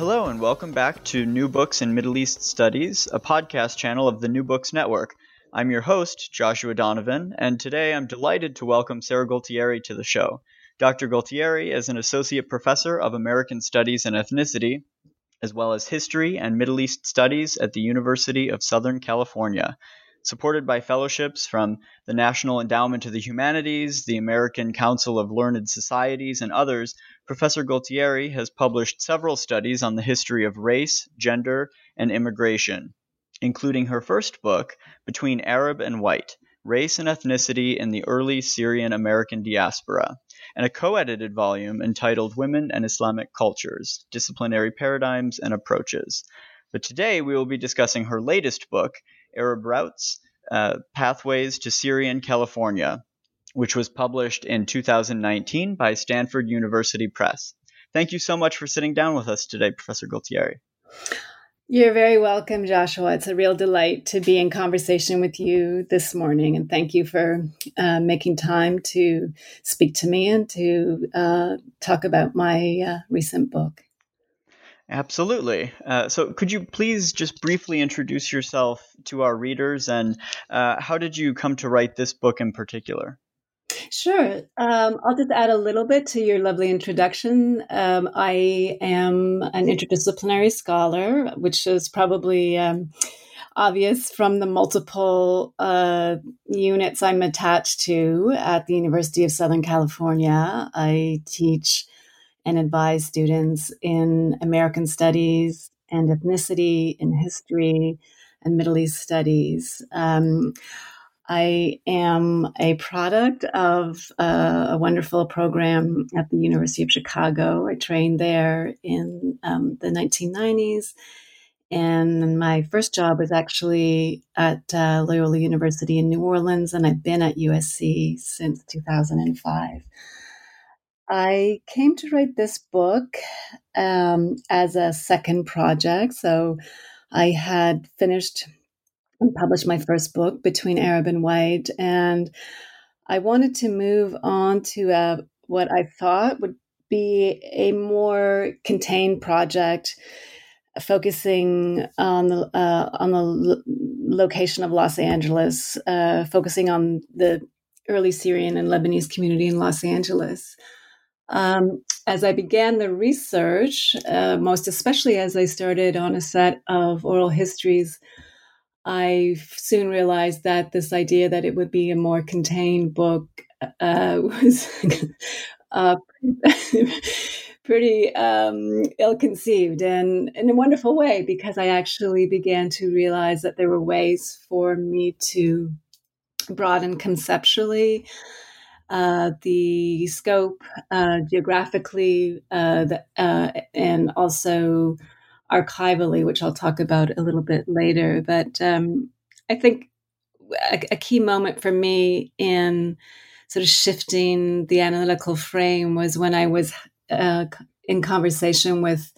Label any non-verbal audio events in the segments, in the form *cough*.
Hello, and welcome back to New Books in Middle East Studies, a podcast channel of the New Books Network. I'm your host, Joshua Donovan, and today I'm delighted to welcome Sarah Gualtieri to the show. Dr. Gualtieri is an associate professor of American Studies and Ethnicity, as well as History and Middle East Studies at the University of Southern California. Supported by fellowships from the National Endowment of the Humanities, the American Council of Learned Societies, and others, Professor Gualtieri has published several studies on the history of race, gender, and immigration including her first book, Between Arab and White Race and Ethnicity in the Early Syrian American Diaspora, and a co edited volume entitled Women and Islamic Cultures Disciplinary Paradigms and Approaches. But today we will be discussing her latest book, Arab Routes uh, Pathways to Syrian California, which was published in 2019 by Stanford University Press. Thank you so much for sitting down with us today, Professor Gualtieri. You're very welcome, Joshua. It's a real delight to be in conversation with you this morning. And thank you for uh, making time to speak to me and to uh, talk about my uh, recent book. Absolutely. Uh, so, could you please just briefly introduce yourself to our readers and uh, how did you come to write this book in particular? Sure. Um, I'll just add a little bit to your lovely introduction. Um, I am an interdisciplinary scholar, which is probably um, obvious from the multiple uh, units I'm attached to at the University of Southern California. I teach and advise students in American Studies and ethnicity, in history, and Middle East studies. Um, I am a product of uh, a wonderful program at the University of Chicago. I trained there in um, the 1990s. And my first job was actually at uh, Loyola University in New Orleans, and I've been at USC since 2005. I came to write this book um, as a second project. So I had finished and published my first book, Between Arab and White. And I wanted to move on to uh, what I thought would be a more contained project focusing on the uh, on the lo- location of Los Angeles, uh, focusing on the early Syrian and Lebanese community in Los Angeles. Um, as I began the research, uh, most especially as I started on a set of oral histories I soon realized that this idea that it would be a more contained book uh, *laughs* was uh, *laughs* pretty um, ill conceived and in a wonderful way because I actually began to realize that there were ways for me to broaden conceptually uh, the scope uh, geographically uh, the, uh, and also archivally, which I'll talk about a little bit later. But um, I think a, a key moment for me in sort of shifting the analytical frame was when I was uh, in conversation with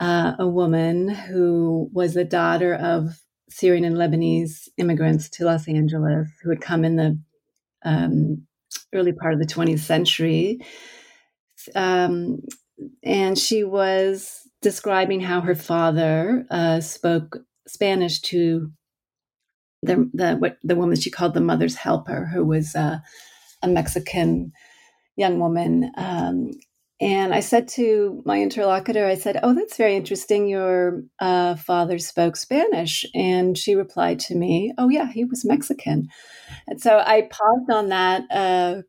uh, a woman who was the daughter of Syrian and Lebanese immigrants to Los Angeles who had come in the um, early part of the 20th century. Um, and she was describing how her father uh, spoke Spanish to the the what the woman she called the mother's helper, who was uh, a Mexican young woman. Um, and I said to my interlocutor, I said, "Oh, that's very interesting. Your uh, father spoke Spanish," and she replied to me, "Oh, yeah, he was Mexican." And so I paused on that uh,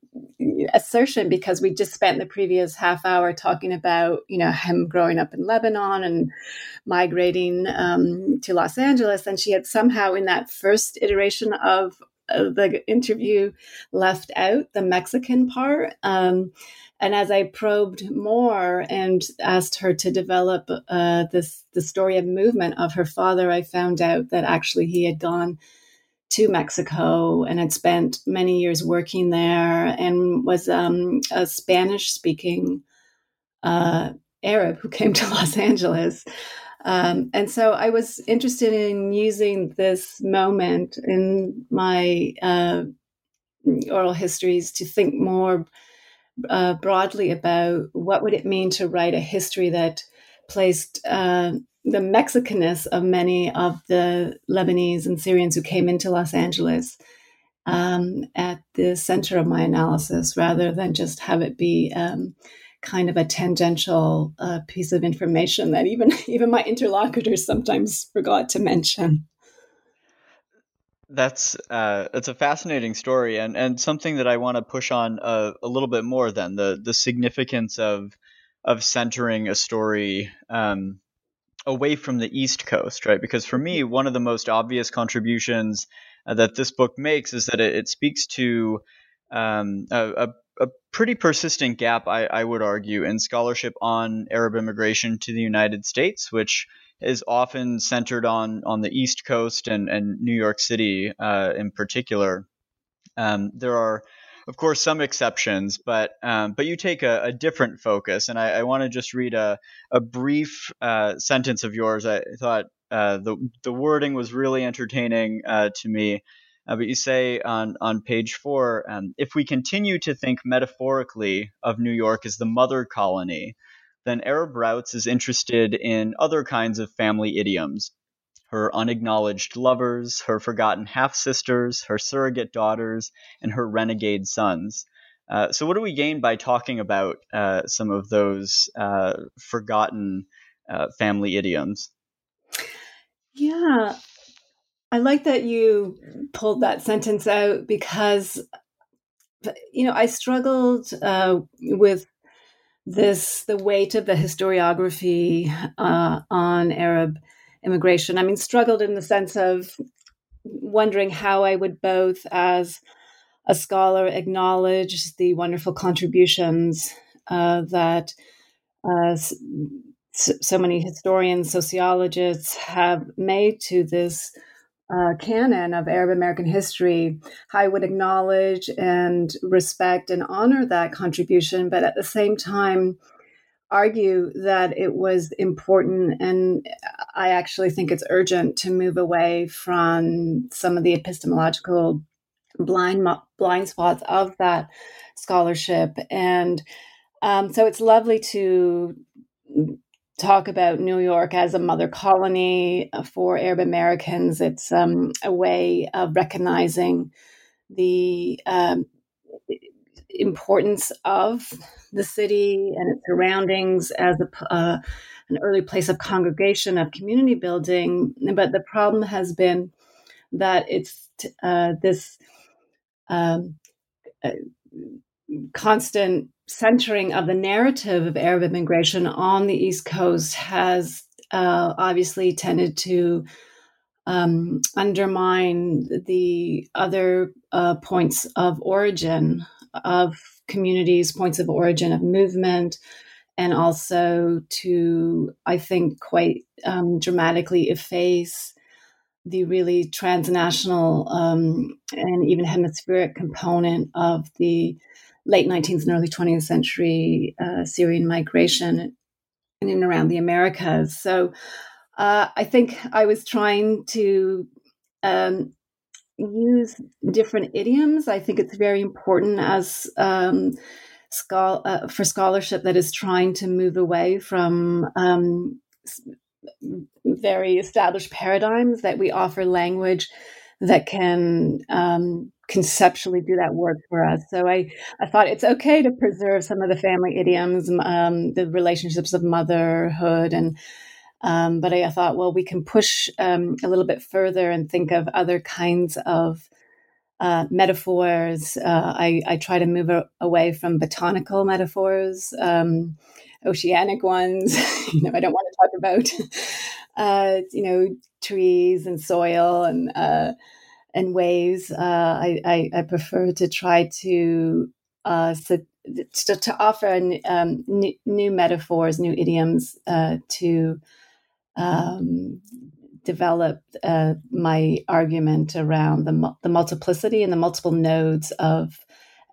assertion because we just spent the previous half hour talking about, you know, him growing up in Lebanon and migrating um, to Los Angeles, and she had somehow, in that first iteration of uh, the interview, left out the Mexican part. Um, and as I probed more and asked her to develop uh, this the story of movement of her father, I found out that actually he had gone to Mexico and had spent many years working there and was um, a Spanish speaking uh, Arab who came to *laughs* Los Angeles. Um, and so I was interested in using this moment in my uh, oral histories to think more uh, broadly about what would it mean to write a history that placed uh, the Mexicanness of many of the Lebanese and Syrians who came into Los Angeles um, at the center of my analysis, rather than just have it be um, kind of a tangential uh, piece of information that even *laughs* even my interlocutors sometimes forgot to mention. That's uh, it's a fascinating story and, and something that I want to push on a, a, little bit more than the the significance of of centering a story um, away from the East Coast, right? Because for me, one of the most obvious contributions uh, that this book makes is that it, it speaks to um, a, a, a, pretty persistent gap, I, I would argue, in scholarship on Arab immigration to the United States, which is often centered on on the East Coast and and New York City uh, in particular. Um, there are, of course, some exceptions, but um, but you take a, a, different focus, and I, I want to just read a a brief uh, sentence of yours. I thought uh, the the wording was really entertaining uh, to me. Uh, but you say on, on page four, um, if we continue to think metaphorically of New York as the mother colony, then Arab Routes is interested in other kinds of family idioms her unacknowledged lovers, her forgotten half sisters, her surrogate daughters, and her renegade sons. Uh, so, what do we gain by talking about uh, some of those uh, forgotten uh, family idioms? Yeah, I like that you pulled that sentence out because, you know, I struggled uh, with this the weight of the historiography uh, on Arab immigration. I mean, struggled in the sense of wondering how I would both, as a scholar, acknowledge the wonderful contributions uh, that uh, so many historians, sociologists have made to this uh, canon of Arab American history, I would acknowledge and respect and honor that contribution, but at the same time, argue that it was important and I actually think it's urgent to move away from some of the epistemological blind blind spots of that scholarship. And um, so it's lovely to talk about New York as a mother colony for Arab Americans. It's um, a way of recognizing the um, importance of the city and its surroundings as a, uh, an early place of congregation, of community building. But the problem has been that it's uh, this um, uh, constant centering of the narrative of Arab immigration on the East Coast has uh, obviously tended to um, undermine the other uh, points of origin of communities, points of origin of movement, and also to, I think, quite um, dramatically efface the really transnational um, and even hemispheric component of the late 19th and early 20th century uh, Syrian migration in and around the Americas. So uh, I think I was trying to um, use different idioms. I think it's very important as um, schol- uh, for scholarship that is trying to move away from um, very established paradigms that we offer language that can um, conceptually do that work for us. So I, I thought it's okay to preserve some of the family idioms, um, the relationships of motherhood, and um, but I, thought, well, we can push um, a little bit further and think of other kinds of uh, metaphors. Uh, I, I, try to move a, away from botanical metaphors, um, oceanic ones. *laughs* you know, I don't want to talk about, *laughs* uh, you know, trees and soil and uh, and ways. Uh, I, I, I, prefer to try to uh, so, to, to, offer um, new, new, metaphors, new idioms to um, developed uh, my argument around the, the multiplicity and the multiple nodes of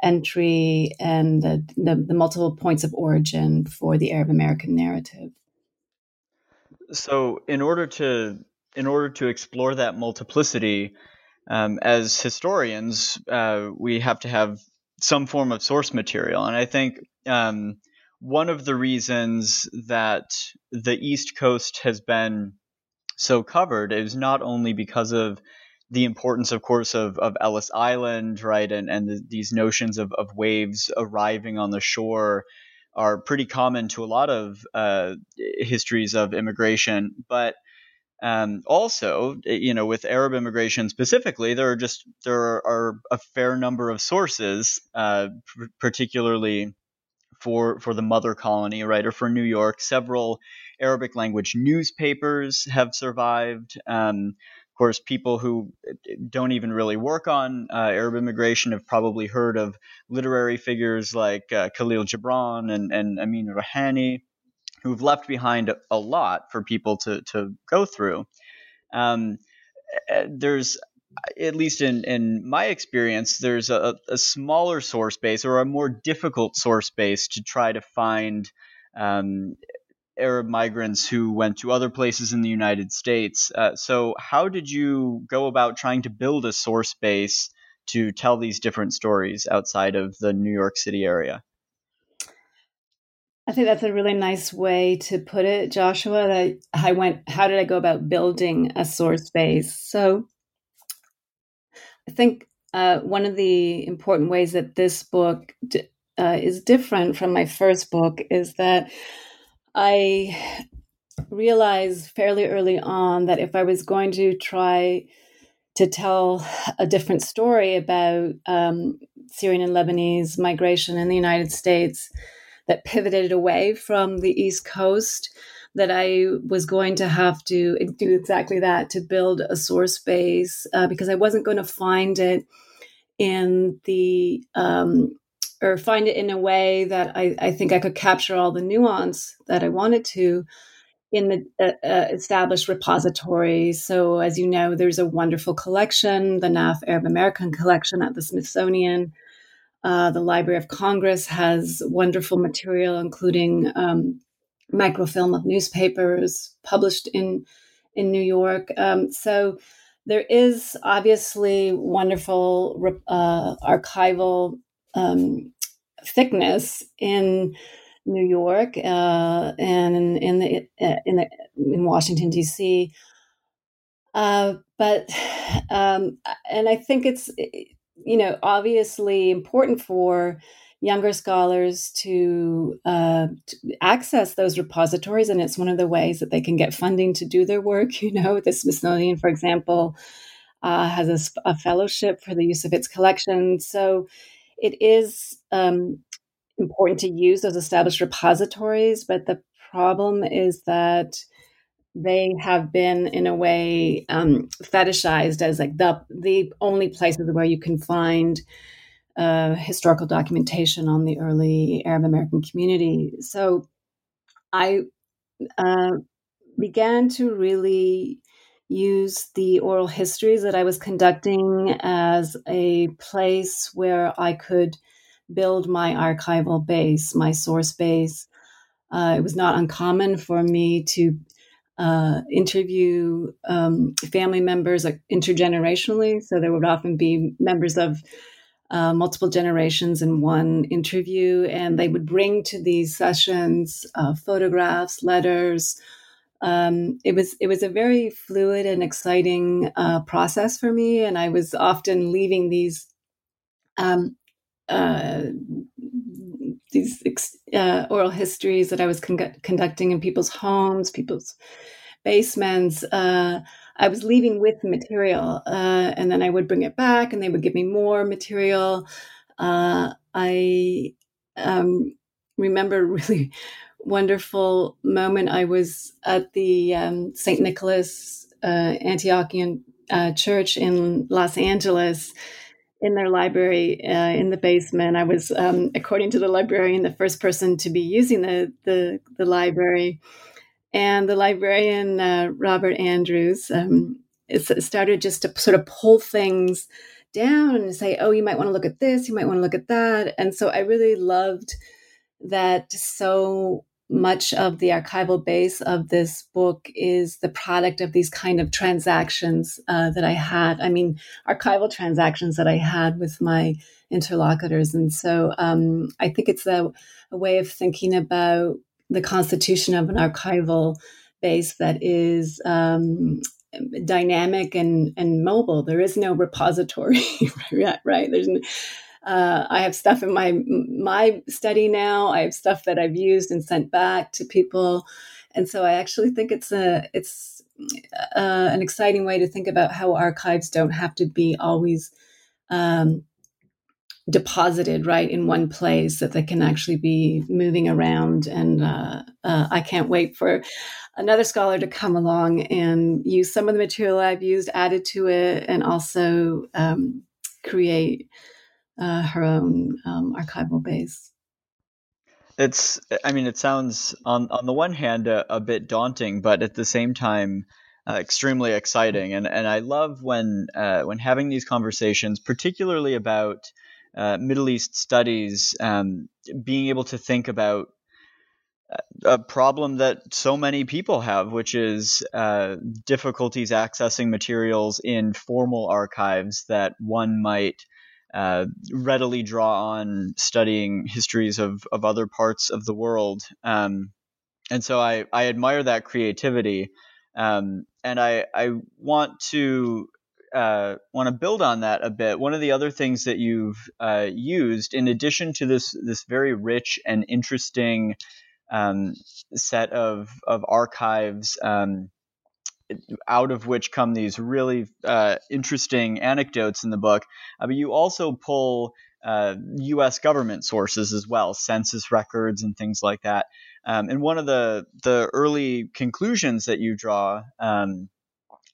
entry and the, the, the, multiple points of origin for the Arab American narrative. So, in order to in order to explore that multiplicity, um, as historians, uh, we have to have some form of source material, and I think um, one of the reasons that the East Coast has been so covered is not only because of the importance, of course, of, of Ellis Island, right, and, and the, these notions of, of waves arriving on the shore are pretty common to a lot of uh, histories of immigration, but um, also, you know, with Arab immigration specifically, there are just there are a fair number of sources, uh, particularly for for the mother colony, right, or for New York. Several Arabic language newspapers have survived. Um, of course, people who don't even really work on uh, Arab immigration have probably heard of literary figures like uh, Khalil Gibran and, and Amin Rihani, who've left behind a lot for people to, to go through. Um, there's at least in, in my experience, there's a, a smaller source base or a more difficult source base to try to find um, Arab migrants who went to other places in the United States. Uh, so, how did you go about trying to build a source base to tell these different stories outside of the New York City area? I think that's a really nice way to put it, Joshua. That I went, how did I go about building a source base? So, I think uh, one of the important ways that this book d- uh, is different from my first book is that I realized fairly early on that if I was going to try to tell a different story about um, Syrian and Lebanese migration in the United States that pivoted away from the East Coast, that I was going to have to do exactly that to build a source base uh, because I wasn't going to find it in the um, or find it in a way that I, I, think I could capture all the nuance that I wanted to in the uh, uh, established repository. So, as you know, there's a wonderful collection, the Naff Arab American collection at the Smithsonian. Uh, the Library of Congress has wonderful material, including um, microfilm of newspapers published in in New York. Um, so there is obviously wonderful uh, archival um, thickness in New York uh, and in, in, the uh, in the in Washington D.C. Uh, but um, and I think it's you know obviously important for younger scholars to, uh, to, access those repositories. And it's one of the ways that they can get funding to do their work. *laughs* You know, the Smithsonian, for example, uh, has a, a, fellowship for the use of its collection. So it is um, important to use those established repositories. But the problem is that they have been in a way um, fetishized as like the the only places where you can find uh, historical documentation on the early Arab American community. So I uh, began to really use the oral histories that I was conducting as a place where I could build my archival base, my source base. Uh, it was not uncommon for me to uh, interview um, family members intergenerationally. So there would often be members of uh, multiple generations in one interview, and they would bring to these sessions uh, photographs, letters, um, it was it was a very fluid and exciting uh, process for me, and I was often leaving these um, uh, these uh, oral histories that I was con- conducting in people's homes, people's basements. Uh, I was leaving with material, uh, and then I would bring it back, and they would give me more material. Uh, I um, remember a really *laughs* wonderful moment. I was at the um, St. Nicholas uh, Antiochian uh, Church in Los Angeles in their library uh, in the basement. I was, um, according to the librarian, the first person to be using the, the, the library. And the librarian, uh, Robert Andrews, um, started just to sort of pull things down and say, oh, you might want to look at this, you might want to look at that. And so I really loved that so much of the archival base of this book is the product of these kind of transactions uh, that I had. I mean, archival transactions that I had with my interlocutors. And so um, I think it's a, a, way of thinking about the constitution of an archival base that is um, dynamic and, and mobile. There is no repository, *laughs* right? There's no, uh, I have stuff in my my study now. I have stuff that I've used and sent back to people, and so I actually think it's a it's uh, an exciting way to think about how archives don't have to be always um, deposited right in one place that they can actually be moving around and uh, uh, i can't wait for another scholar to come along and use some of the material i've used added to it and also um, create uh, her own um, archival base. It's, I mean, it sounds on on the one hand a, a bit daunting, but at the same time uh, extremely exciting. And and I love when uh, when having these conversations, particularly about uh, Middle East studies, um, being able to think about uh, a problem that so many people have, which is uh, difficulties accessing materials in formal archives that one might uh, readily draw on studying histories of, of other parts of the world. Um, and so I, I admire that creativity. Um, and I, I want to uh, want to build on that a bit. One of the other things that you've uh, used, in addition to this this very rich and interesting um, set of of archives um, out of which come these really uh, interesting anecdotes in the book. Uh, but you also pull uh, U.S. government sources as well, census records and things like that. Um, and one of the the early conclusions that you draw um,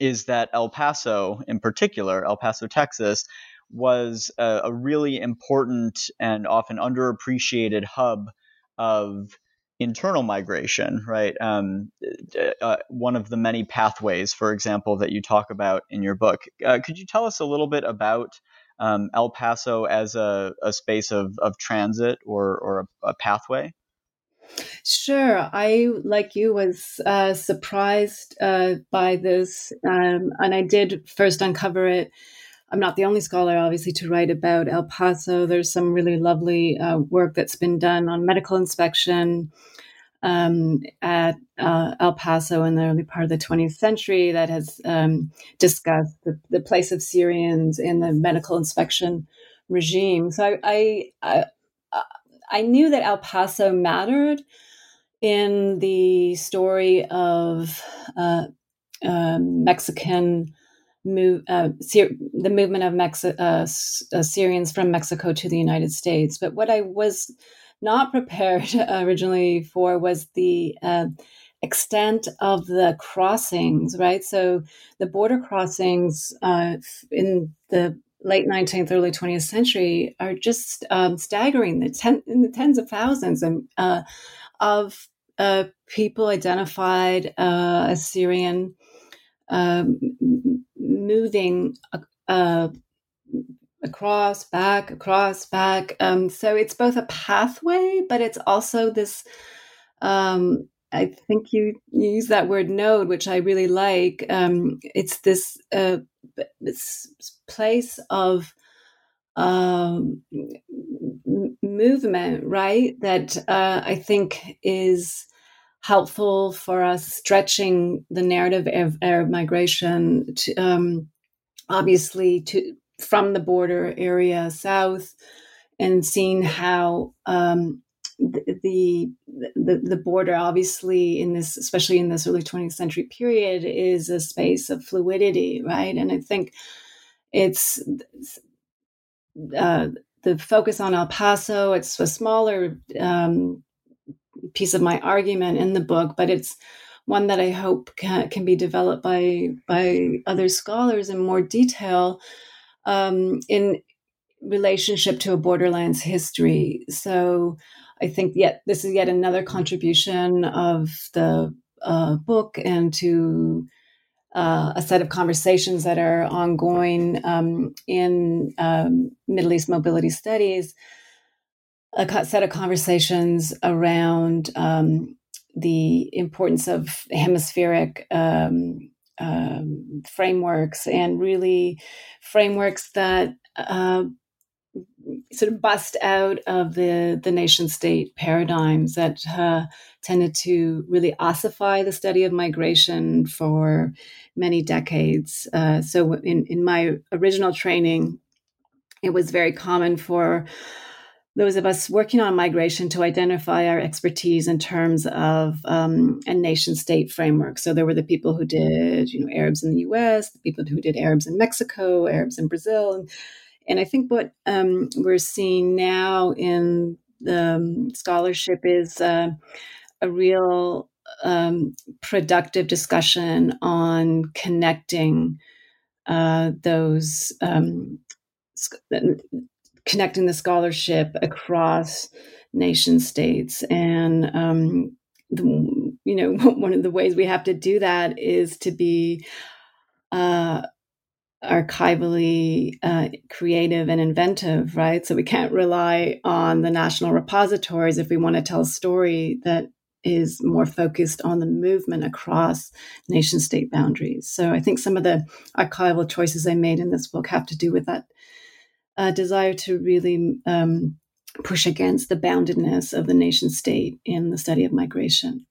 is that El Paso, in particular, El Paso, Texas, was a, a really important and often underappreciated hub of internal migration, right? Um, uh, one of the many pathways, for example, that you talk about in your book. Uh, could you tell us a little bit about um, El Paso as a, a space of, of transit or, or a, a pathway? Sure. I, like you, was uh, surprised uh, by this. Um, and I did first uncover it. I'm not the only scholar, obviously, to write about El Paso. There's some really lovely uh, work that's been done on medical inspection um, at uh, El Paso in the early part of the 20th century that has um, discussed the, the, place of Syrians in the medical inspection regime. So I, I, I, knew that El Paso mattered in the story of uh, uh, Mexican move, uh, the movement of Mexi- uh, uh, Syrians from Mexico to the United States. But what I was not *laughs* prepared originally for was the uh, extent of the crossings, right? So the border crossings uh, in the late 19th, early 20th century are just um, staggering. The ten, in the tens of thousands and, uh, of uh, people identified uh, as Syrian um, moving uh, across, back, across, back. Um, so it's both a pathway, but it's also this. Um, I think you use that word node, which I really like. Um, it's this, uh, place of um, movement, right? That uh, I think is helpful for us stretching the narrative of Arab migration to, um, obviously to from the border area south and seeing how um, the, the the border obviously in this especially in this early 20th century period is a space of fluidity right and i think it's uh, the focus on El Paso. It's a smaller um, piece of my argument in the book, but it's one that I hope can, can be developed by by other scholars in more detail um, in relationship to a borderlands history. So I think yet this is yet another contribution of the uh, book and to uh, a set of conversations that are ongoing um, in um, Middle East mobility studies, a set of conversations around um, the importance of hemispheric um, um, frameworks and really frameworks that uh, sort of bust out of the the nation state paradigms that uh, tended to really ossify the study of migration for many decades. Uh, so, in in my original training, it was very common for those of us working on migration to identify our expertise in terms of um, a nation state framework. So there were the people who did, you know, Arabs in the U.S., the people who did Arabs in Mexico, Arabs in Brazil, and and I think what um, we're seeing now in the um, scholarship is uh, a real um, productive discussion on connecting uh, those, um, connecting the scholarship across nation states. And, um, the, you know, *laughs* one of the ways we have to do that is to be uh, archivally uh, creative and inventive, right? So we can't rely on the national repositories if we want to tell a story that is more focused on the movement across nation state boundaries. So I think some of the archival choices I made in this book have to do with that uh, desire to really um, push against the boundedness of the nation state in the study of migration.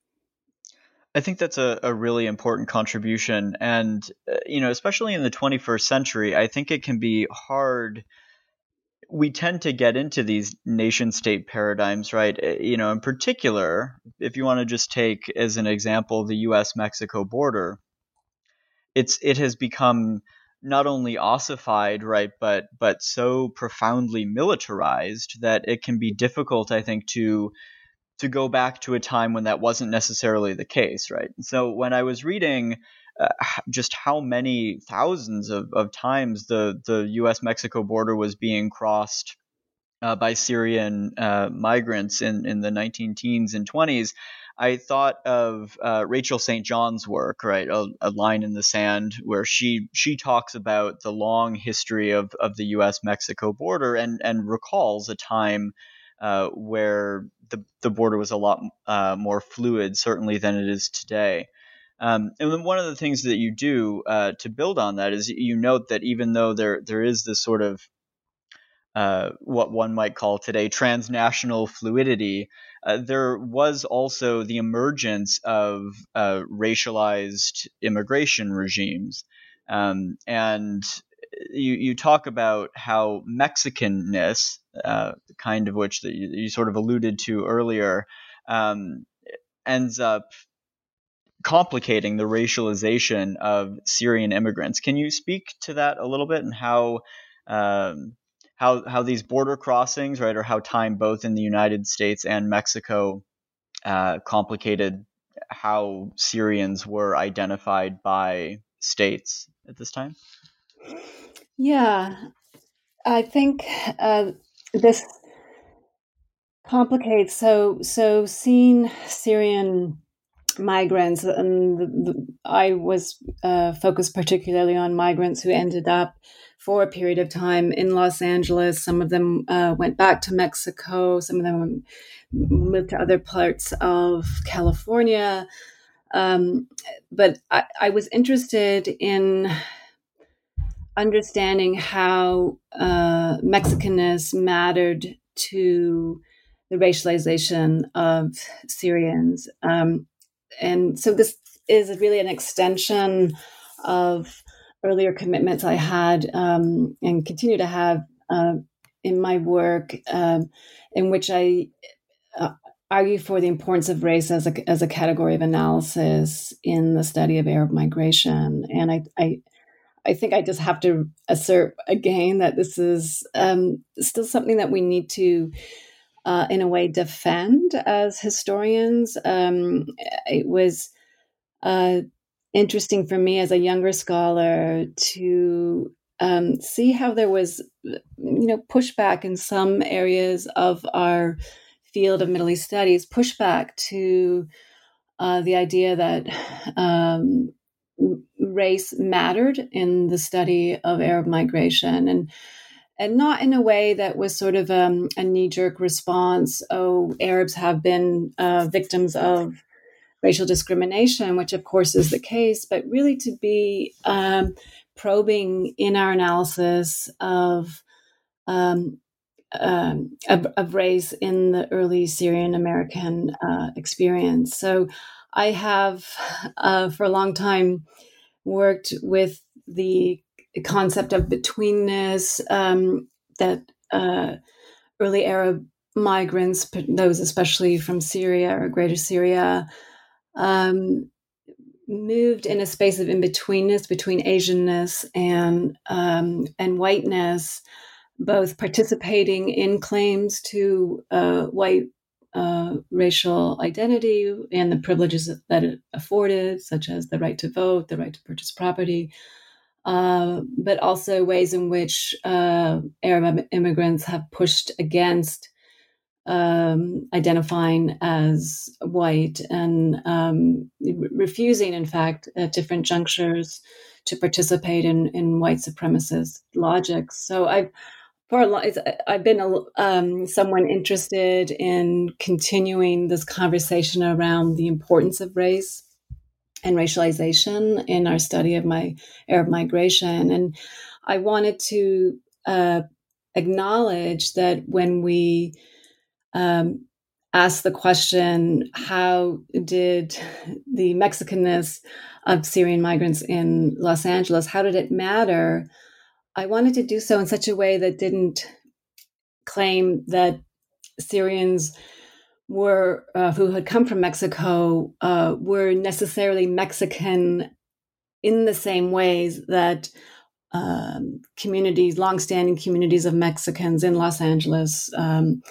I think that's a, a really important contribution. And, uh, you know, especially in the 21st century, I think it can be hard. We tend to get into these nation state paradigms, right? Uh, you know, in particular, if you want to just take as an example the US Mexico border, it's it has become not only ossified, right, but but so profoundly militarized that it can be difficult, I think, to to go back to a time when that wasn't necessarily the case, right? So when I was reading uh, just how many thousands of, of times the, the US Mexico border was being crossed uh, by Syrian uh, migrants in, in the 19 teens and 20s, I thought of uh, Rachel St. John's work, right? A, a, line in the sand, where she she talks about the long history of, of the U.S. Mexico border and and recalls a time uh, where the, the border was a lot uh, more fluid, certainly, than it is today. Um, and then one of the things that you do uh, to build on that is you note that even though there there is this sort of uh, what one might call today transnational fluidity, uh, there was also the emergence of uh, racialized immigration regimes. Um, and you, you talk about how Mexicanness, uh, the kind of which that you, you, sort of alluded to earlier, um, ends up complicating the racialization of Syrian immigrants. Can you speak to that a little bit and how um, how how these border crossings, right, or how time both in the United States and Mexico uh, complicated how Syrians were identified by states at this time? Yeah, I think uh, this complicates. So, so seeing Syrian migrants, and the, I was uh, focused particularly on migrants who ended up for a period of time in Los Angeles. Some of them uh, went back to Mexico. Some of them moved to other parts of California. Um, but I, I, was interested in understanding how uh, Mexicanness mattered to the racialization of Syrians. Um, and so this is really an extension of earlier commitments I had um, and continue to have uh, in my work, um, in which I uh, argue for the importance of race as a, as a category of analysis in the study of Arab migration. And I, I, I think I just have to assert again that this is um, still something that we need to, uh, in a way, defend as historians. Um, it was uh, interesting for me as a younger scholar to um, see how there was, you know, pushback in some areas of our field of Middle East studies, pushback to uh, the idea that um, race mattered in the study of Arab migration, and and not in a way that was sort of um, a knee jerk response. Oh, Arabs have been uh, victims of racial discrimination, which of course is the case, but really to be um, probing in our analysis of, um, um, of, of race in the early Syrian American uh, experience. So I have, uh, for a long time, worked with the concept of betweenness um, that uh, early Arab migrants, those especially from Syria or Greater Syria, um, moved in a space of in betweenness between Asianness and um, and whiteness, both participating in claims to uh, white uh, racial identity and the privileges that it afforded, such as the right to vote, the right to purchase property, uh, but also ways in which uh, Arab immigrants have pushed against um, identifying as white and um, refusing, in fact, at different junctures to participate in, in white supremacist logics. So I've for a long, I've been a, um, someone interested in continuing this conversation around the importance of race and racialization in our study of my Arab migration, and I wanted to uh, acknowledge that when we um, asked the question how did the Mexicanness of Syrian migrants in Los Angeles, how did it matter? I wanted to do so in such a way that didn't claim that Syrians were uh, who had come from Mexico uh, were necessarily Mexican in the same ways that um, communities, longstanding communities of Mexicans in Los Angeles, um,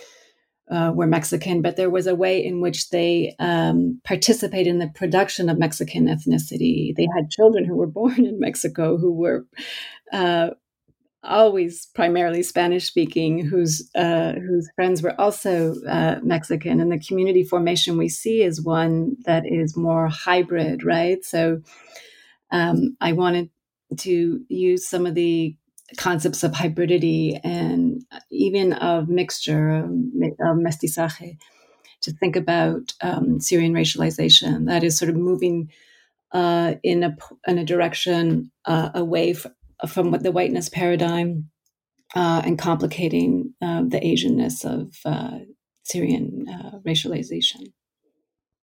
uh, were Mexican, but there was a way in which they um, participate in the production of Mexican ethnicity. They had children who were *laughs* born in Mexico who were uh, always primarily Spanish speaking, whose uh, whose friends were also uh, Mexican, and the community formation we see is one that is more hybrid, right? So, um, I wanted to use some of the concepts of hybridity and even of mixture, of, mestizaje, to think about um, Syrian racialization. That is sort of moving uh, in a in a direction uh, away f- from the whiteness paradigm uh, and complicating uh, the Asianness of uh, Syrian uh, racialization.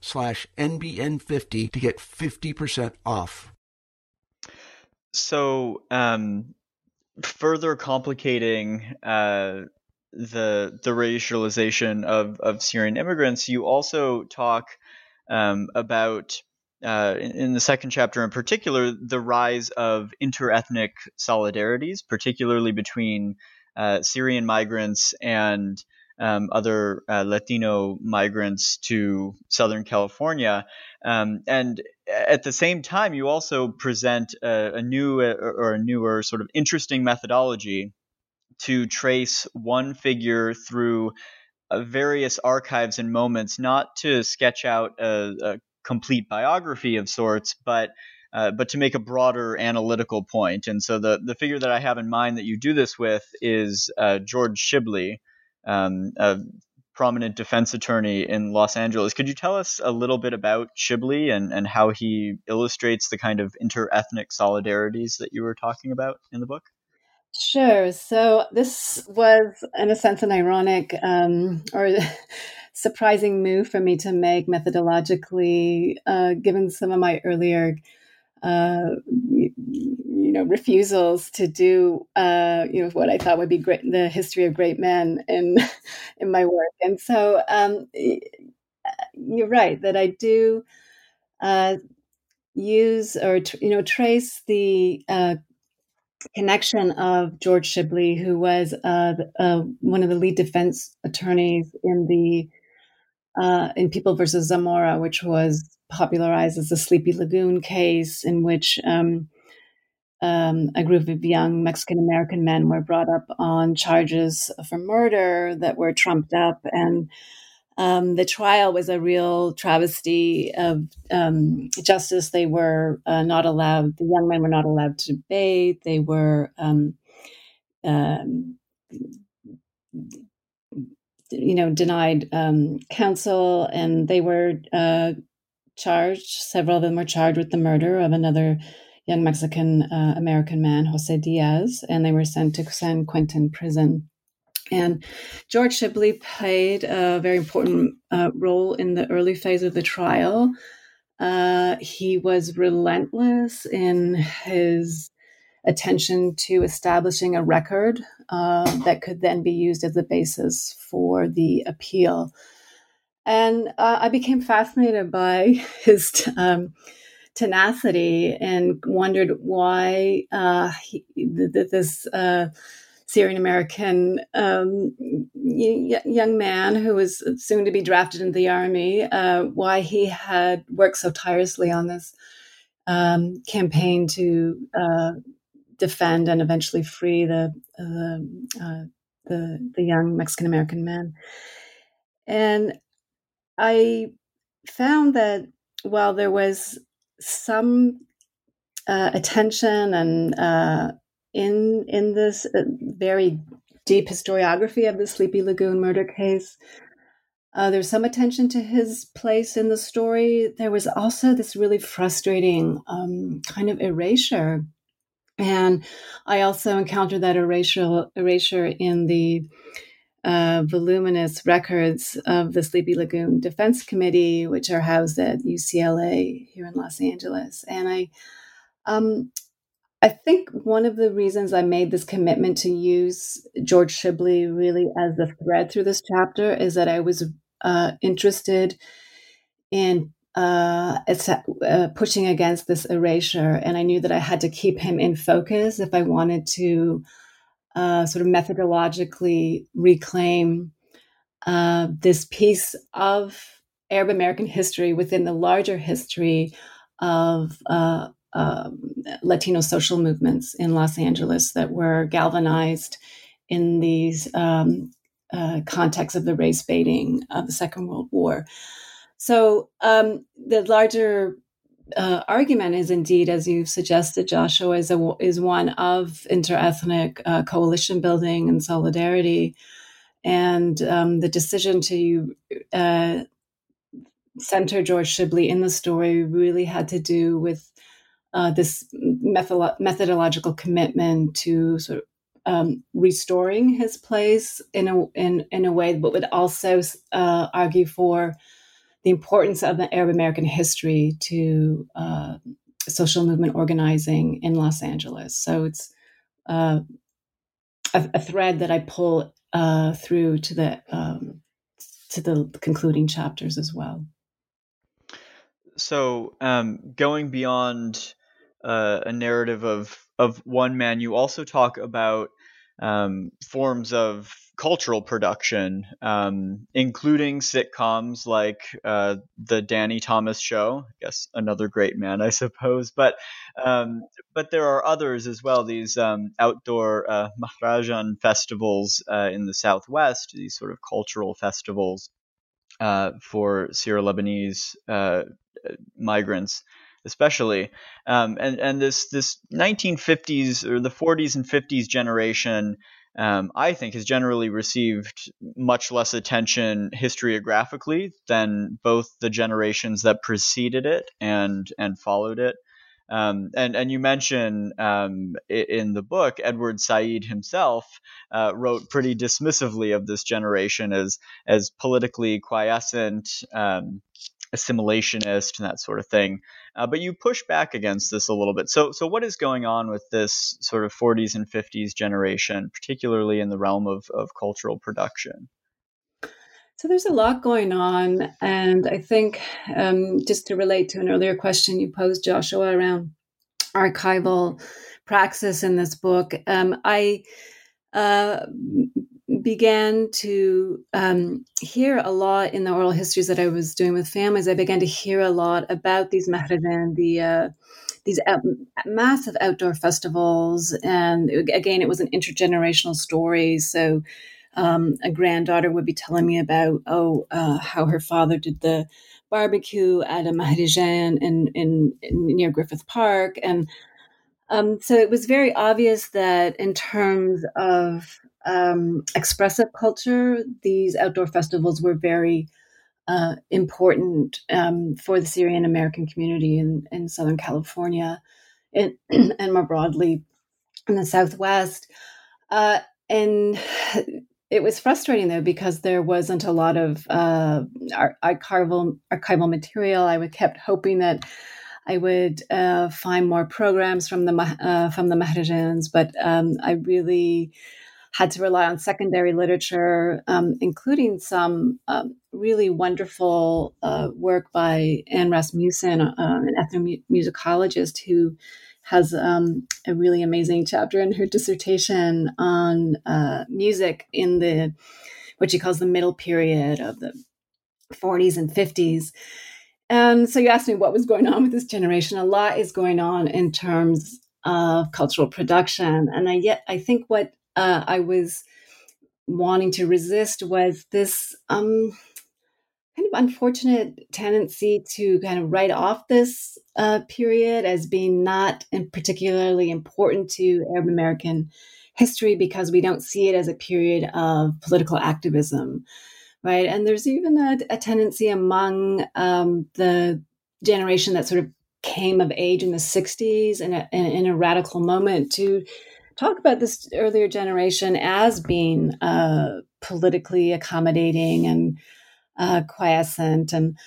slash NBN50 to get 50% off. So, um, further complicating uh, the the racialization of, of Syrian immigrants, you also talk um, about uh, in, in, the second chapter in particular the rise of interethnic solidarities, particularly between uh, Syrian migrants and um, other uh, Latino migrants to Southern California. Um, and at the same time, you also present a, a new uh, or a newer sort of interesting methodology to trace one figure through uh, various archives and moments, not to sketch out a, a complete biography of sorts, but uh, but to make a broader analytical point. And so the the figure that I have in mind that you do this with is uh, George Shibley, um, a prominent defense attorney in Los Angeles. Could you tell us a little bit about Shibley and, and how he illustrates the kind of interethnic solidarities that you were talking about in the book? Sure. So this was, in a sense, an ironic um, or *laughs* surprising move for me to make methodologically, uh, given some of my earlier uh, you know refusals to do uh, you know what I thought would be great the history of great men in *laughs* in my work, and so um, you're right that I do uh, use or you know trace the uh, connection of George Shibley, who was uh, uh, one of the lead defense attorneys in the in People versus Zamora, which was popularized as the Sleepy Lagoon case, in which um, um, a group of young Mexican American men were brought up on charges for murder that were trumped up. And um, the trial was a real travesty of um, justice. They were uh, not allowed, the young men were not allowed to bathe. They were. Um, um, you know, denied um, counsel, and they were uh, charged. Several of them were charged with the murder of another young Mexican uh, American man, Jose Diaz, and they were sent to San Quentin prison. And George Shibley played a very important uh, role in the early phase of the trial. Uh, he was relentless in his attention to establishing a record uh, that could then be used as a basis for the appeal. And uh, I became fascinated by *laughs* his um, tenacity and wondered why uh, he, this uh, Syrian American um, young man who was soon to be drafted into the army, uh, why he had worked so tirelessly on this um, campaign to uh, defend and eventually free the uh, the, the young Mexican American man. And I found that while there was some uh, attention and uh, in in this uh, very deep historiography of the Sleepy Lagoon murder case, uh, there's some attention to his place in the story. There was also this really frustrating um, kind of erasure, and I also encountered that erasure erasure in the uh, voluminous records of the Sleepy Lagoon Defense Committee, which are housed at UCLA here in Los Angeles. And I, um, I think one of the reasons I made this commitment to use George Shibley really as the thread through this chapter is that I was uh, interested in uh, uh, pushing against this erasure, and I knew that I had to keep him in focus if I wanted to uh, sort of methodologically reclaim uh, this piece of Arab American history within the larger history of uh, um, Latino social movements in Los Angeles that were galvanized in these um, uh, contexts of the race baiting of the Second World War. So um, the larger uh, argument is indeed, as you've suggested, Joshua, is, a, is one of interethnic uh, coalition building and solidarity. And um, the decision to uh, center George Shibley in the story really had to do with uh, this methodolo- methodological commitment to sort of um, restoring his place in a in in a way, but would also uh, argue for the importance of the Arab American history to uh, social movement organizing in Los Angeles. So it's uh, a, a, thread that I pull uh, through to the um, to the concluding chapters as well. So um, going beyond uh, a narrative of of one man, you also talk about um, forms of cultural production, um, including sitcoms like uh, the Danny Thomas Show. I guess another great man, I suppose. But um, but there are others as well. These um, outdoor uh, Mahrajan festivals uh, in the Southwest. These sort of cultural festivals uh, for Syro Lebanese uh, migrants especially. Um, and and this this 1950s or the 40s and 50s generation, um, I think, has generally received much less attention historiographically than both the generations that preceded it and and followed it. Um, and and you mention um, in the book Edward Said himself uh, wrote pretty dismissively of this generation as as politically quiescent, um, assimilationist, and that sort of thing. Uh, but you push back against this a little bit. So, so what is going on with this sort of 40s and 50s generation, particularly in the realm of, of cultural production? So there's a lot going on, and I think um, just to relate to an earlier question you posed, Joshua, around archival praxis in this book, um, I uh, began to um, hear a lot in the oral histories that I was doing with families. I began to hear a lot about these mahrajan, the uh, these out- massive outdoor festivals, and again, it was an intergenerational story. So, um, a granddaughter would be telling me about oh uh, how her father did the barbecue at a mahrajan in, in, in near Griffith Park, and um, so it was very obvious that in terms of um, expressive culture, these outdoor festivals were very uh, important um, for the Syrian American community in, in Southern California and, *clears throat* and more broadly in the Southwest. Uh, and it was frustrating though because there wasn't a lot of uh, archival archival material. I kept hoping that I would uh, find more programs from the uh, from the Mahrajans, but um, I really had to rely on secondary literature, um, including some um, really wonderful uh, work by Anne Rasmussen, uh, an ethnomusicologist who has um, a really amazing chapter in her dissertation on uh, music in the what she calls the middle period of the 40s and 50s. And so you asked me what was going on with this generation. A lot is going on in terms of cultural production, and I yet I think what uh, I was wanting to resist was this um, kind of unfortunate tendency to kind of write off this uh, period as being not particularly important to Arab American history because we don't see it as a period of political activism, right? And there's even a, a tendency among um, the generation that sort of came of age in the 60s in a, in a radical moment to talk about this earlier generation as being uh, politically accommodating and uh, quiescent and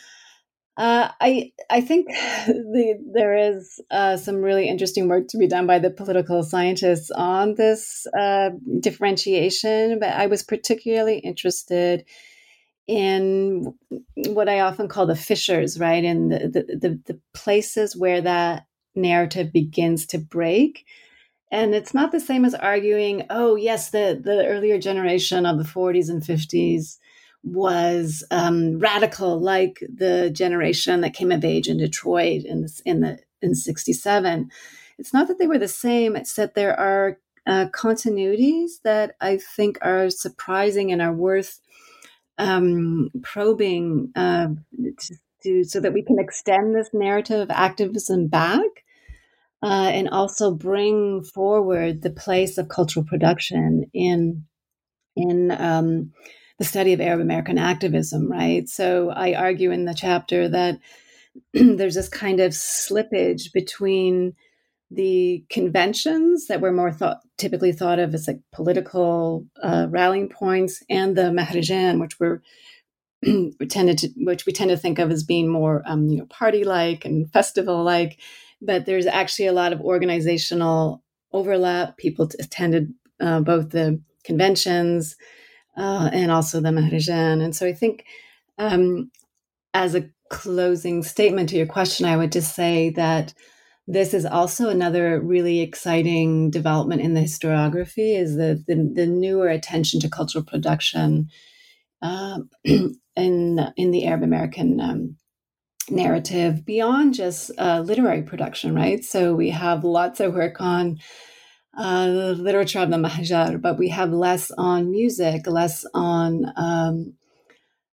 uh, I I think the, there is uh, some really interesting work to be done by the political scientists on this uh, differentiation, but I was particularly interested in what I often call the fissures, right? In the, the, the, the places where that narrative begins to break and it's not the same as arguing, oh, yes, the, the earlier generation of the 40s and 50s was um, radical, like the generation that came of age in Detroit in the, in the in 67. It's not that they were the same, it's that there are uh, continuities that I think are surprising and are worth um, probing uh, to, to, so that we can extend this narrative of activism back uh, and also bring forward the place of cultural production in in um, the study of Arab American activism, right? So I argue in the chapter that *clears throat* there's this kind of slippage between the conventions that were more thought, typically thought of as like political uh, rallying points and the maharajan, which were *clears throat* tended to which we tend to think of as being more um, you know party like and festival like but there's actually a lot of organizational overlap. People attended uh, both the conventions uh, and also the maharajan. And so i think um, as a closing statement to your question i would just say that this is also another really exciting development in the historiography is the, the, the newer attention to cultural production uh, *clears throat* in in the Arab American um, narrative beyond just uh, literary production, right? So we have lots of work on uh, the literature of the Mahjar, but we have less on music, less on um,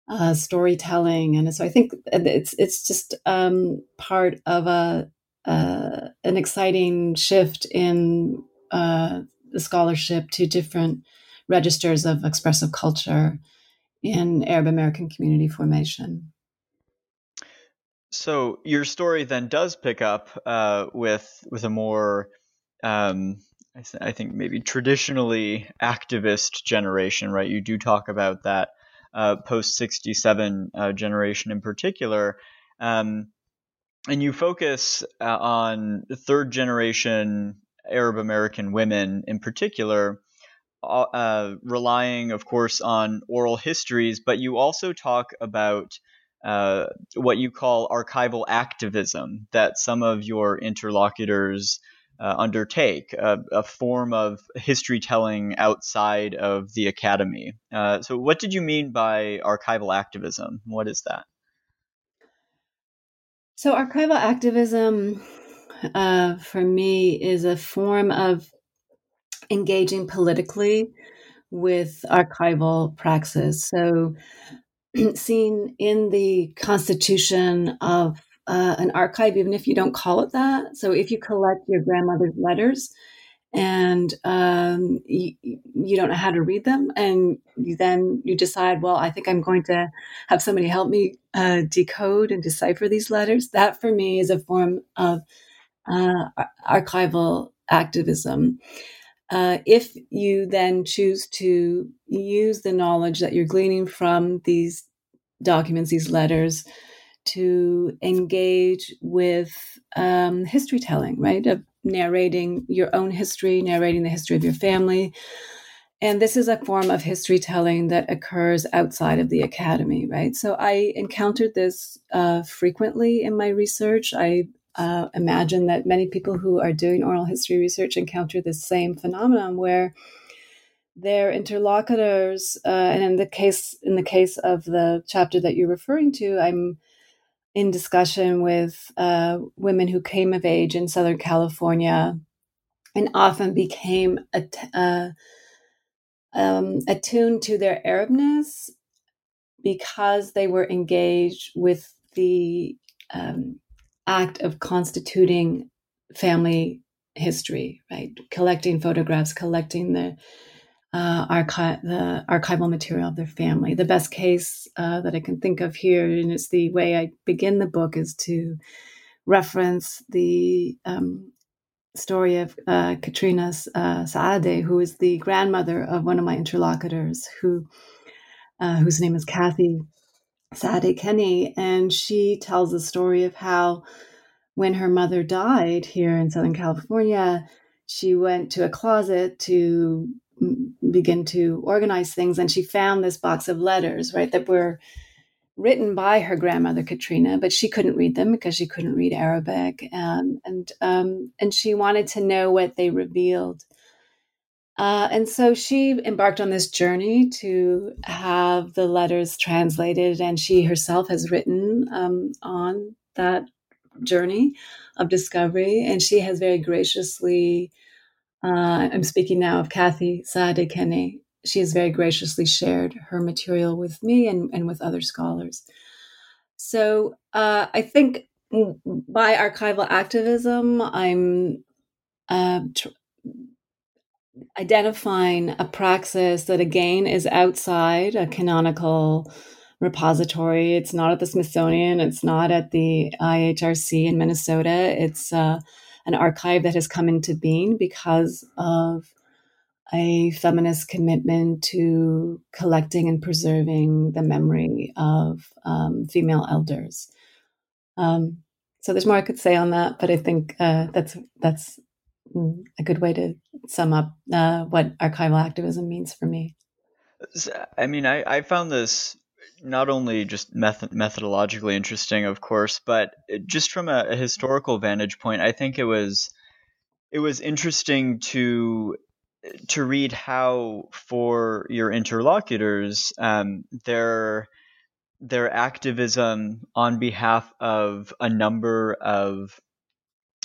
uh, storytelling, and so I think it's it's just um, part of a uh, an exciting shift in uh, the scholarship to different registers of expressive culture in Arab American community formation. So your story then does pick up uh, with with a more, um, I, th- I, think maybe traditionally activist generation, right? You do talk about that uh, post sixty seven uh, generation in particular, um, and you focus uh, on third generation Arab American women in particular uh, uh, relying, of course, on oral histories, but you also talk about uh, what you call archival activism that some of your interlocutors uh, undertake, a, a, form of history telling outside of the academy. Uh, so, what did you mean by archival activism? What is that? So, archival activism uh, for me is a form of engaging politically with archival praxis. So, *clears throat* seen in the constitution of uh, an archive, even if you don't call it that. So, if you collect your grandmother's letters and um, you, you, don't know how to read them, and you, then you decide, well, I think I'm going to have somebody help me uh, decode and decipher these letters. That for me is a form of uh, archival activism. Uh, if you then choose to use the knowledge that you're gleaning from these documents, these letters, to engage with um, history telling, right? Of narrating your own history, narrating the history of your family. And this is a form of history telling that occurs outside of the academy, right? So I encountered this uh, frequently in my research. I uh, imagine that many people who are doing oral history research encounter this same phenomenon where their interlocutors, uh, and in the case in the case of the chapter that you're referring to, I'm in discussion with uh, women who came of age in Southern California and often became att- uh, um, attuned to their Arabness because they were engaged with the um, act of constituting family history, right? Collecting photographs, collecting the uh, archi- the archival material of their family. The best case uh, that I can think of here, and it's the way I begin the book, is to reference the um, story of uh, Katrina uh, Saade, who is the grandmother of one of my interlocutors, who uh, whose name is Kathy Saade Kenny, and she tells the story of how when her mother died here in Southern California, she went to a closet to begin to organize things, and she found this box of letters, right, that were written by her grandmother Katrina, but she couldn't read them because she couldn't read Arabic, and and um, and she wanted to know what they revealed. Uh, and so she embarked on this journey to have the letters translated, and she herself has written um, on that journey of discovery. And she has very graciously, uh, I'm speaking now of Kathy Saade Kenny, she has very graciously shared her material with me and, and with other scholars. So uh, I think by archival activism, I'm uh, tr- identifying a praxis that again is outside a canonical repository. It's not at the Smithsonian. It's not at the IHRC in Minnesota. It's uh, an archive that has come into being because of a feminist commitment to collecting and preserving the memory of um, female elders. Um, so there's more I could say on that, but I think uh, that's that's a good way to sum up uh, what archival activism means for me. I mean, I, I found this not only just method- methodologically interesting, of course, but just from a, a historical vantage point, I think it was it was interesting to to read how for your interlocutors um, their their activism on behalf of a number of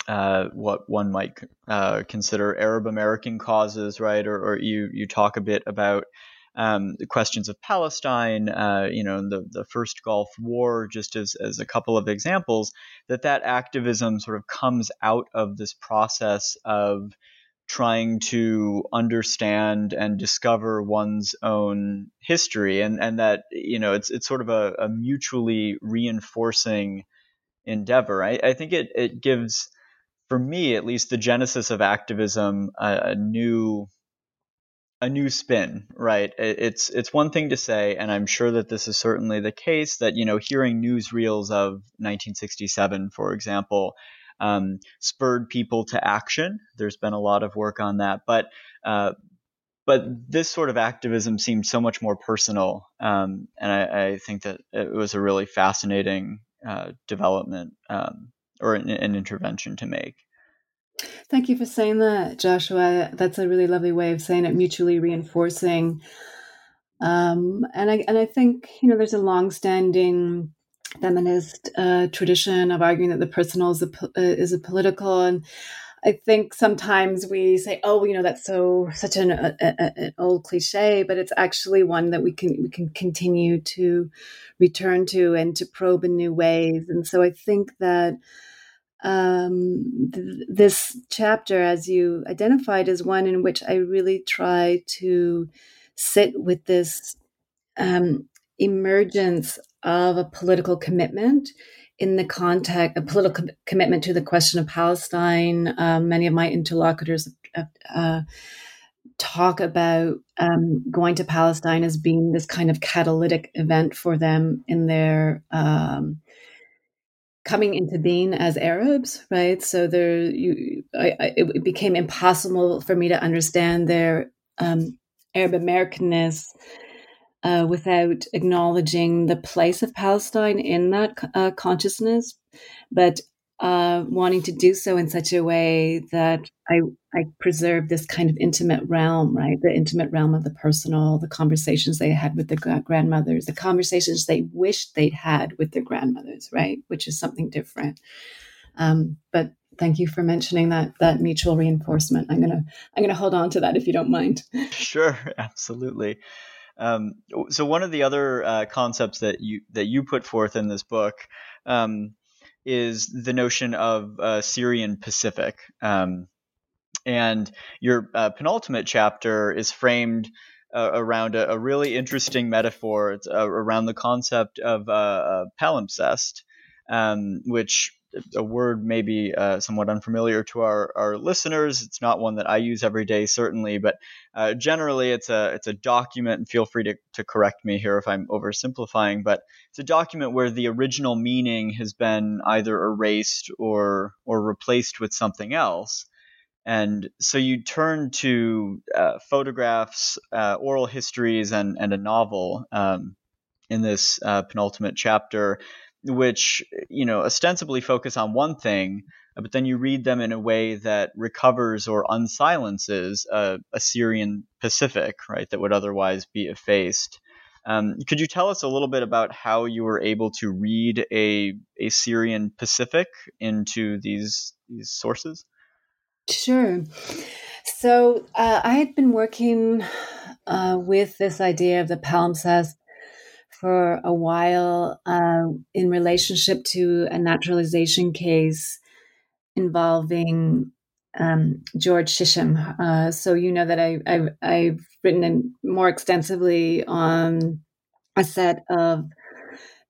uh, what one might uh, consider Arab American causes, right? Or, or, you you talk a bit about um, the questions of Palestine, uh, you know, the the first Gulf War, just as as a couple of examples, that that activism sort of comes out of this process of trying to understand and discover one's own history. And and that you know it's it's sort of a, a mutually reinforcing endeavor. I, I think it it gives for me at least the genesis of activism a, a new a new spin right it's it's one thing to say and i'm sure that this is certainly the case that you know hearing newsreels of 1967 for example um, spurred people to action. There's been a lot of work on that, but uh, but this sort of activism seemed so much more personal, um, and I, I, think that it was a really fascinating uh, development um, or an, an intervention to make. Thank you for saying that, Joshua. That's a really lovely way of saying it, mutually reinforcing. Um, and I and I think you know there's a long-standing feminist uh, tradition of arguing that the personal is a, uh, is a political and I think sometimes we say, "Oh, you know, that's so such an, a, a, an, old cliche," but it's actually one that we can we can continue to return to and to probe in new ways. And so I think that um, th- this chapter, as you identified, is one in which I really try to sit with this um, emergence of a political commitment in the context, a political commitment to the question of Palestine. Um, many of my interlocutors uh, uh, talk about um, going to Palestine as being this kind of catalytic event for them in their um, coming into being as Arabs, right? So there, you, I, I, it became impossible for me to understand their um, Arab Americanness uh, without acknowledging the place of Palestine in that uh, consciousness, but uh, wanting to do so in such a way that I, I preserve this kind of intimate realm, right? The intimate realm of the personal, the conversations they had with their grandmothers, the conversations they wished they'd had with their grandmothers, right? Which is something different. Um, but thank you for mentioning that that mutual reinforcement. I'm gonna I'm gonna hold on to that if you don't mind. *laughs* Sure, absolutely. Um, so one of the other uh, concepts that you that you put forth in this book um, is the notion of uh, Syrian Pacific, um, and your uh, penultimate chapter is framed uh, around a, a, really interesting metaphor. Uh, around the concept of uh, palimpsest, um, which a word maybe uh, somewhat unfamiliar to our, our listeners. It's not one that I use every day, certainly, but uh, generally it's a it's a document. And feel free to, to correct me here if I'm oversimplifying, but it's a document where the original meaning has been either erased or or replaced with something else. And so you turn to uh, photographs, uh, oral histories, and and a novel um, in this uh, penultimate chapter which you know ostensibly focus on one thing, but then you read them in a way that recovers or unsilences a, a Syrian Pacific, right, that would otherwise be effaced. Um, could you tell us a little bit about how you were able to read a, a Syrian Pacific into these these sources? Sure. So uh, I had been working uh, with this idea of the palimpsest for a while uh, in relationship to a naturalization case involving um, George Shishim. Uh, so you know that I, I've, I've written more extensively on a set of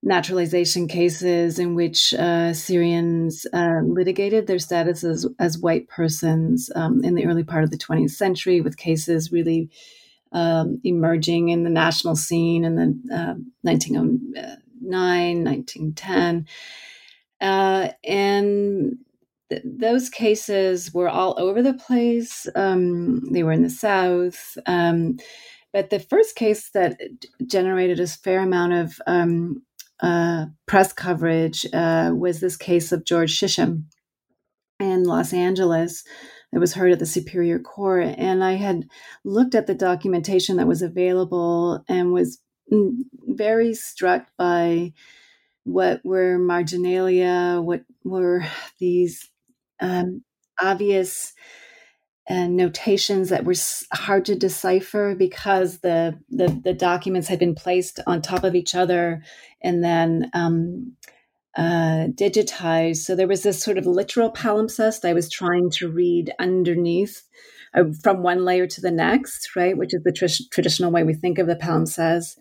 naturalization cases in which uh, Syrians uh, litigated their status as, as white persons um, in the early part of the 20th century, with cases really um, emerging in the national scene in the uh, 1909, 1910. Uh, and th- those cases were all over the place. Um, they were in the South. Um, but the first case that generated a fair amount of um, uh, press coverage uh, was this case of George Shishim in Los Angeles. It was heard at the Superior Court. And I had looked at the documentation that was available and was mm, very struck by what were marginalia, what were these um, obvious uh, notations that were hard to decipher because the, the, the documents had been placed on top of each other and then um, uh, digitized. So there was this sort of literal palimpsest I was trying to read underneath uh, from one layer to the next, right, which is the tr- traditional way we think of the palimpsest.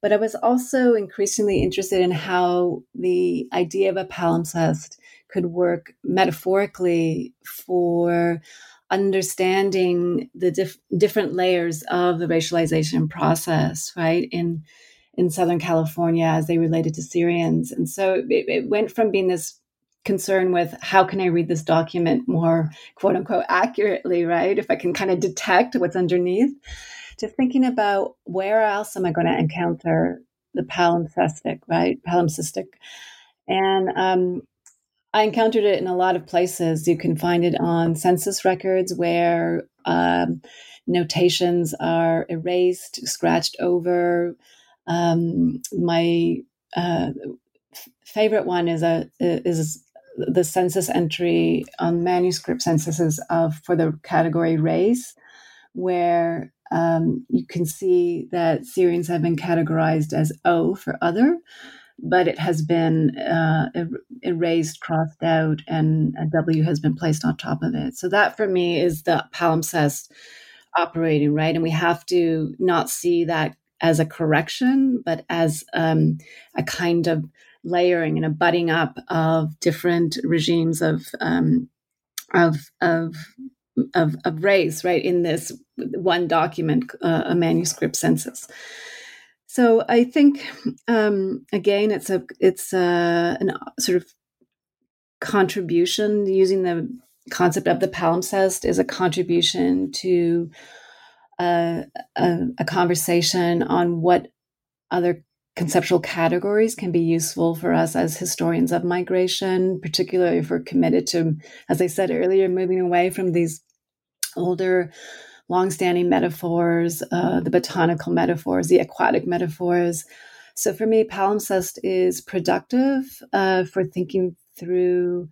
But I was also increasingly interested in how the idea of a palimpsest could work metaphorically for understanding the dif- different layers of the racialization process, right? In in Southern California as they related to Syrians. And so it, it went from being this concern with how can I read this document more quote unquote accurately, right? If I can kind of detect what's underneath, to thinking about where else am I going to encounter the palimpsestic, right? Palimpsestic. And um, I encountered it in a lot of places. You can find it on census records where um, notations are erased, scratched over, um, my uh, favorite one is a is the census entry on manuscript censuses of for the category race, where um, you can see that Syrians have been categorized as O for other, but it has been uh, er, erased, crossed out, and a W has been placed on top of it. So that for me is the palimpsest operating right, and we have to not see that as a correction, but as um, a kind of layering and a butting up of different regimes of um, of of of, of race, right? In this one document, uh, a manuscript census. So I think um, again, it's a it's a an sort of contribution using the concept of the palimpsest is a contribution to a, a, a conversation on what other conceptual categories can be useful for us as historians of migration, particularly if we're committed to, as I said earlier, moving away from these older, long-standing metaphors, uh, the botanical metaphors, the aquatic metaphors. So for me, palimpsest is productive uh, for thinking through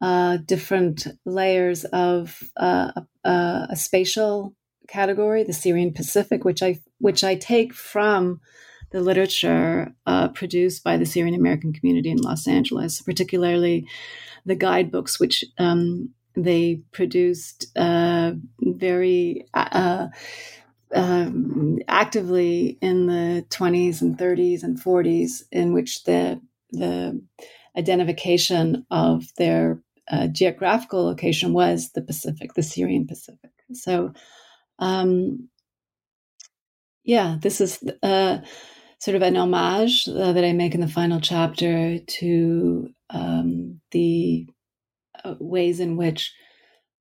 uh, different layers of uh, a, a spatial category, the Syrian Pacific, which I which I take from the literature uh, produced by the Syrian American community in Los Angeles, particularly the guidebooks, which um, they produced uh, very uh, um, actively in the 20s and 30s and 40s, in which the the identification of their uh, geographical location was the Pacific, the Syrian Pacific. So um, yeah, this is uh, sort of an homage uh, that I make in the final chapter to um, the uh, ways in which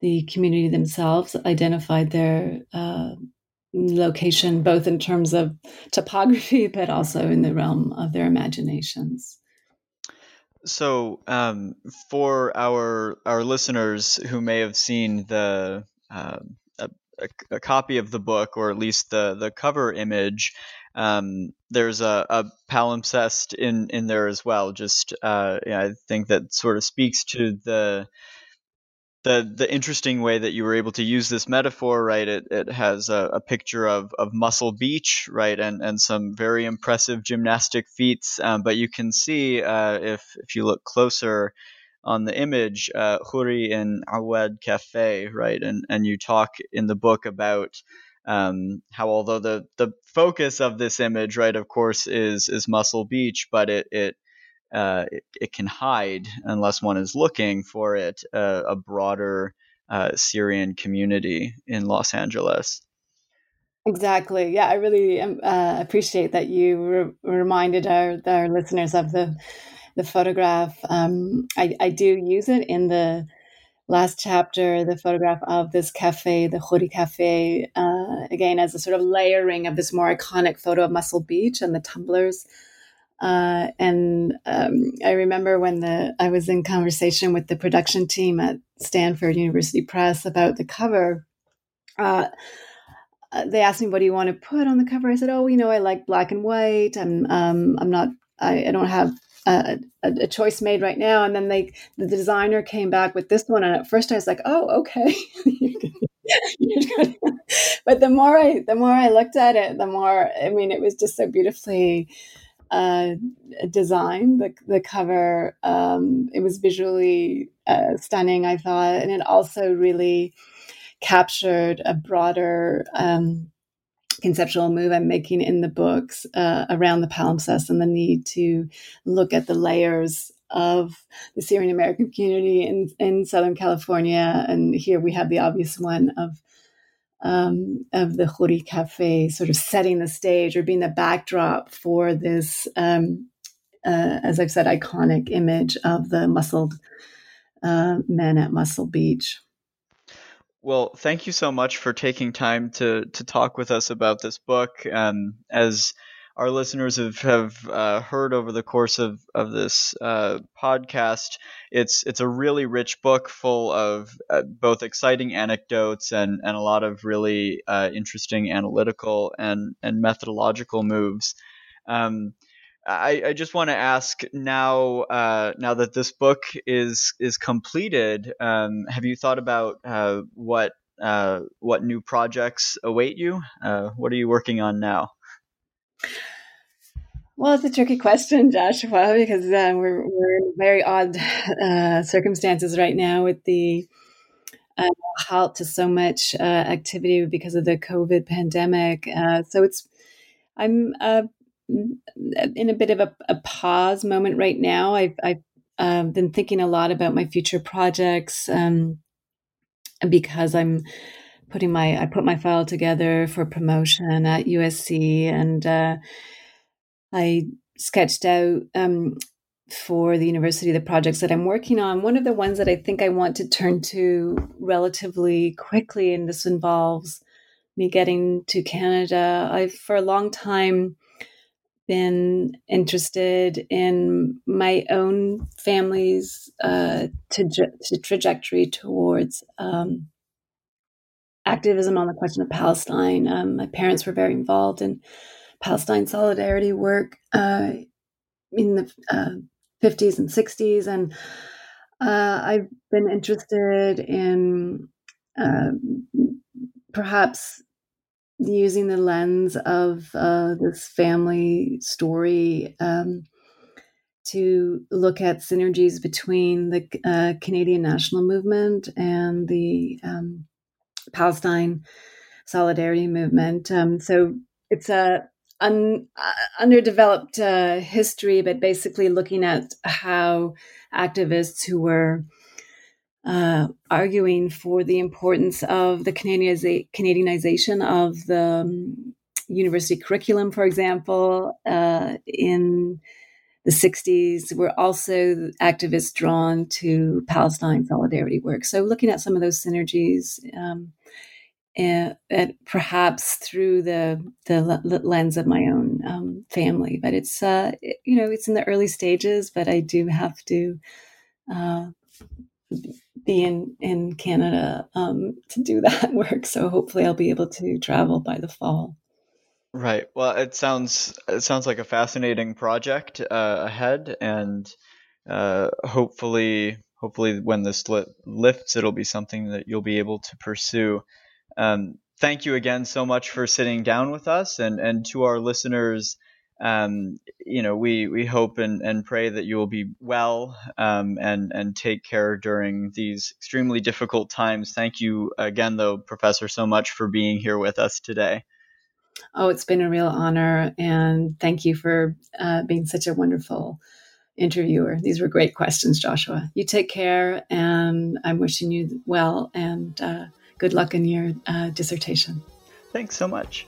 the community themselves identified their uh, location, both in terms of topography, but also in the realm of their imaginations. So, um, for our our listeners who may have seen the um, a, a, copy of the book, or at least the the cover image, um, there's a, a, palimpsest in in there as well. Just uh, yeah, I think that sort of speaks to the the the interesting way that you were able to use this metaphor, right? It it has a, a picture of of Muscle Beach, right, and and some very impressive gymnastic feats. Um, but you can see uh, if if you look closer on the image, uh, Khoury in Awad Cafe, right, and and you talk in the book about um, how although the the focus of this image, right, of course, is is Muscle Beach, but it it uh, it, it, can hide unless one is looking for it uh, a broader uh, Syrian community in Los Angeles. Exactly. Yeah, I really um, uh, appreciate that you re- reminded our our listeners of the the photograph. Um, I, I do use it in the last chapter, the photograph of this cafe, the Khoury Cafe, uh, again as a sort of layering of this more iconic photo of Muscle Beach and the tumblers uh, and um, I remember when the I was in conversation with the production team at Stanford University Press about the cover. Uh, uh, they asked me, "What do you want to put on the cover?" I said, "Oh, you know, I like black and white. I'm um, I'm not. I, I don't have a, a, choice made right now." And then they the designer came back with this one, and at first I was like, "Oh, okay." *laughs* but the more I the more I looked at it, the more I mean, it was just so beautifully uh, design. The the cover um, it was visually uh, stunning, I thought, and it also really captured a broader um, conceptual move I'm making in the books uh, around the palimpsest and the need to look at the layers of the Syrian American community in, in Southern California. And here we have the obvious one of um, of the Khoury Cafe, sort of setting the stage or being the backdrop for this, um, uh, as I've said, iconic image of the muscled uh, men at Muscle Beach. Well, thank you so much for taking time to to talk with us about this book. Um, as our listeners have, have uh, heard over the course of, of this uh, podcast, it's it's a really rich book full of uh, both exciting anecdotes and, and a lot of really uh, interesting analytical and, and methodological moves. Um, I, I, just want to ask now uh, now that this book is is completed, um, have you thought about uh, what what new projects await you? what are you working on now? Well, it's a tricky question, Joshua, because uh, we're, we're in very odd uh, circumstances right now with the uh, halt to so much uh, activity because of the COVID pandemic. Uh, so it's, I'm uh, in a bit of a, a, pause moment right now. I've, I've um, been thinking a lot about my future projects um, because I'm putting my, I put my file together for promotion at USC and I sketched out um, for the university the projects that I'm working on. One of the ones that I think I want to turn to relatively quickly, and this involves me getting to Canada. I've for a long time been interested in my own family's uh, to, to trajectory towards um, activism on the question of Palestine. Um, my parents were very involved in Palestine solidarity work uh, in the uh, 50s and 60s. And uh, I've been interested in um, perhaps using the lens of uh, this family story um, to look at synergies between the uh, Canadian national movement and the um, Palestine solidarity movement. Um, so it's a un, uh, underdeveloped uh, history, but basically looking at how activists who were uh, arguing for the importance of the Canadianization of the um, university curriculum, for example, uh, in the 60s were also activists drawn to Palestine solidarity work. So, looking at some of those synergies. Um, and, and perhaps through the the lens of my own um, family. But it's uh, you know it's in the early stages, but I do have to uh, be in in Canada um, to do that *laughs* work. So hopefully, I'll be able to travel by the fall. Right. Well, it sounds it sounds like a fascinating project uh, ahead, and uh, hopefully hopefully, when this li- lifts, it'll be something that you'll be able to pursue. Um, thank you again so much for sitting down with us, and and to our listeners. Um, you know, we, we hope and, and pray that you will be well um, and and take care during these extremely difficult times. Thank you again, though, Professor, so much for being here with us today. Oh, it's been a real honor, and thank you for uh, being such a wonderful interviewer. These were great questions, Joshua. You take care, and I'm wishing you well and uh, good luck in your uh, dissertation. Thanks so much.